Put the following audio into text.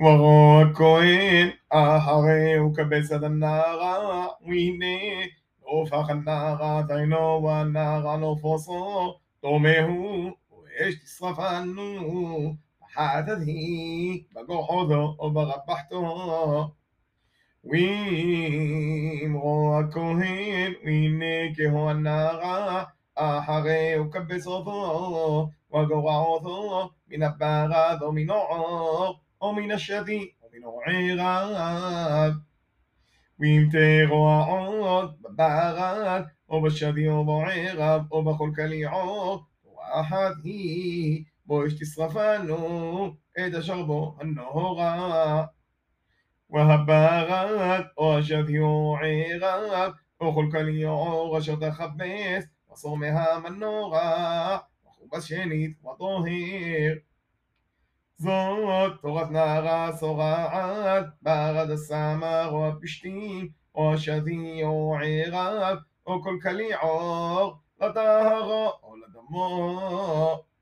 وغوكوين הכהן אחרי וכבשת הנערה והנה הופך הנערה זינו והנערה לא פוסו דומהו ואש תשרפנו حاتت هي بقعده وبغبحته ويم غوكوهين وينيك هو الناغا أحغي من الباغاث ومن عوق ومن الشذي ومن عراب ואם תרועעות בברד, או בשבי או בערב, או בכל קליעות, תורה אחת היא, בו אש תשרפנו את אשר בו הנורא. והברד, או השבי או ערב, או כל קליעות אשר תחפש, מסור מהמנורה, וחובס שנית וטוהר. זאת תורת נערה סורעת, ברד הסמר או הפשתי, או שדי או ערב, או כל קליעור, לטהרו או לדמו.